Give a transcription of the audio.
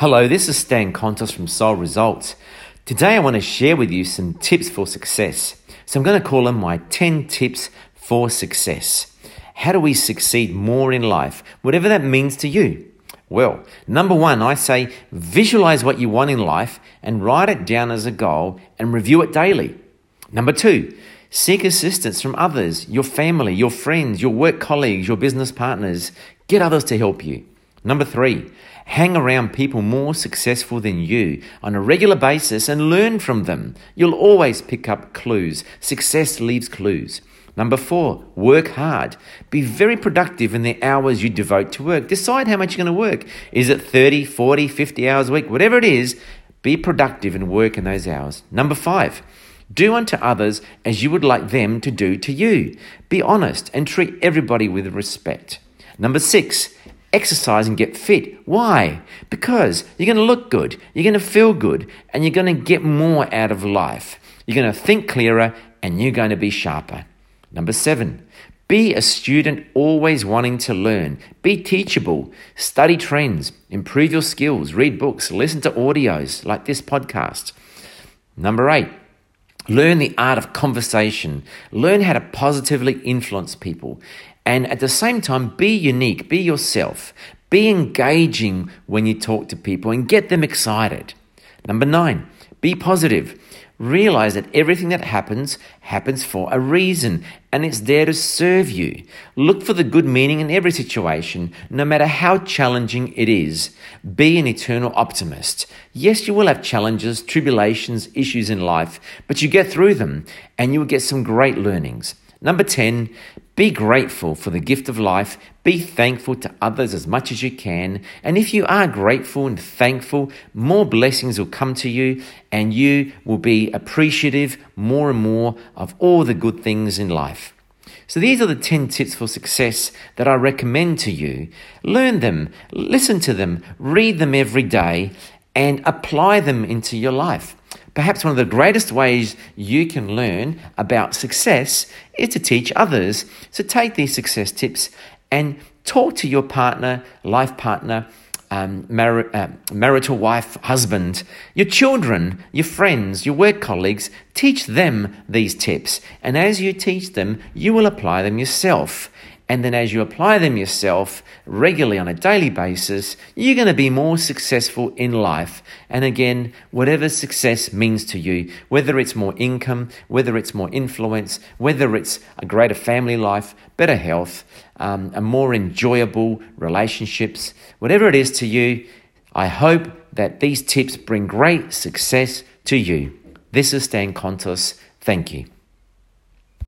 Hello, this is Stan Kontos from SOL Results. Today I want to share with you some tips for success. So I'm going to call them my 10 tips for success. How do we succeed more in life, whatever that means to you? Well, number one, I say visualize what you want in life and write it down as a goal and review it daily. Number two, seek assistance from others, your family, your friends, your work colleagues, your business partners. Get others to help you. Number three, hang around people more successful than you on a regular basis and learn from them. You'll always pick up clues. Success leaves clues. Number four, work hard. Be very productive in the hours you devote to work. Decide how much you're going to work. Is it 30, 40, 50 hours a week? Whatever it is, be productive and work in those hours. Number five, do unto others as you would like them to do to you. Be honest and treat everybody with respect. Number six, exercise and get fit. Why? Because you're going to look good, you're going to feel good, and you're going to get more out of life. You're going to think clearer and you're going to be sharper. Number seven, be a student always wanting to learn. Be teachable. Study trends. Improve your skills. Read books. Listen to audios like this podcast. Number eight, learn the art of conversation. Learn how to positively influence people. And at the same time, be unique, be yourself, be engaging when you talk to people and get them excited. Number nine, be positive. Realize that everything that happens happens for a reason and it's there to serve you. Look for the good meaning in every situation, no matter how challenging it is. Be an eternal optimist. Yes, you will have challenges, tribulations, issues in life, but you get through them and you will get some great learnings. Number 10, be grateful for the gift of life. Be thankful to others as much as you can. And if you are grateful and thankful, more blessings will come to you and you will be appreciative more and more of all the good things in life. So these are the 10 tips for success that I recommend to you. Learn them, listen to them, read them every day, and apply them into your life. Perhaps one of the greatest ways you can learn about success is to teach others. So take these success tips and talk to your partner, life partner, um, mar- uh, marital wife, husband, your children, your friends, your work colleagues. Teach them these tips. And as you teach them, you will apply them yourself. And then as you apply them yourself regularly on a daily basis, you're going to be more successful in life. And again, whatever success means to you, whether it's more income, whether it's more influence, whether it's a greater family life, better health, um, a more enjoyable relationships, whatever it is to you, I hope that these tips bring great success to you. This is Stan Kontos. Thank you.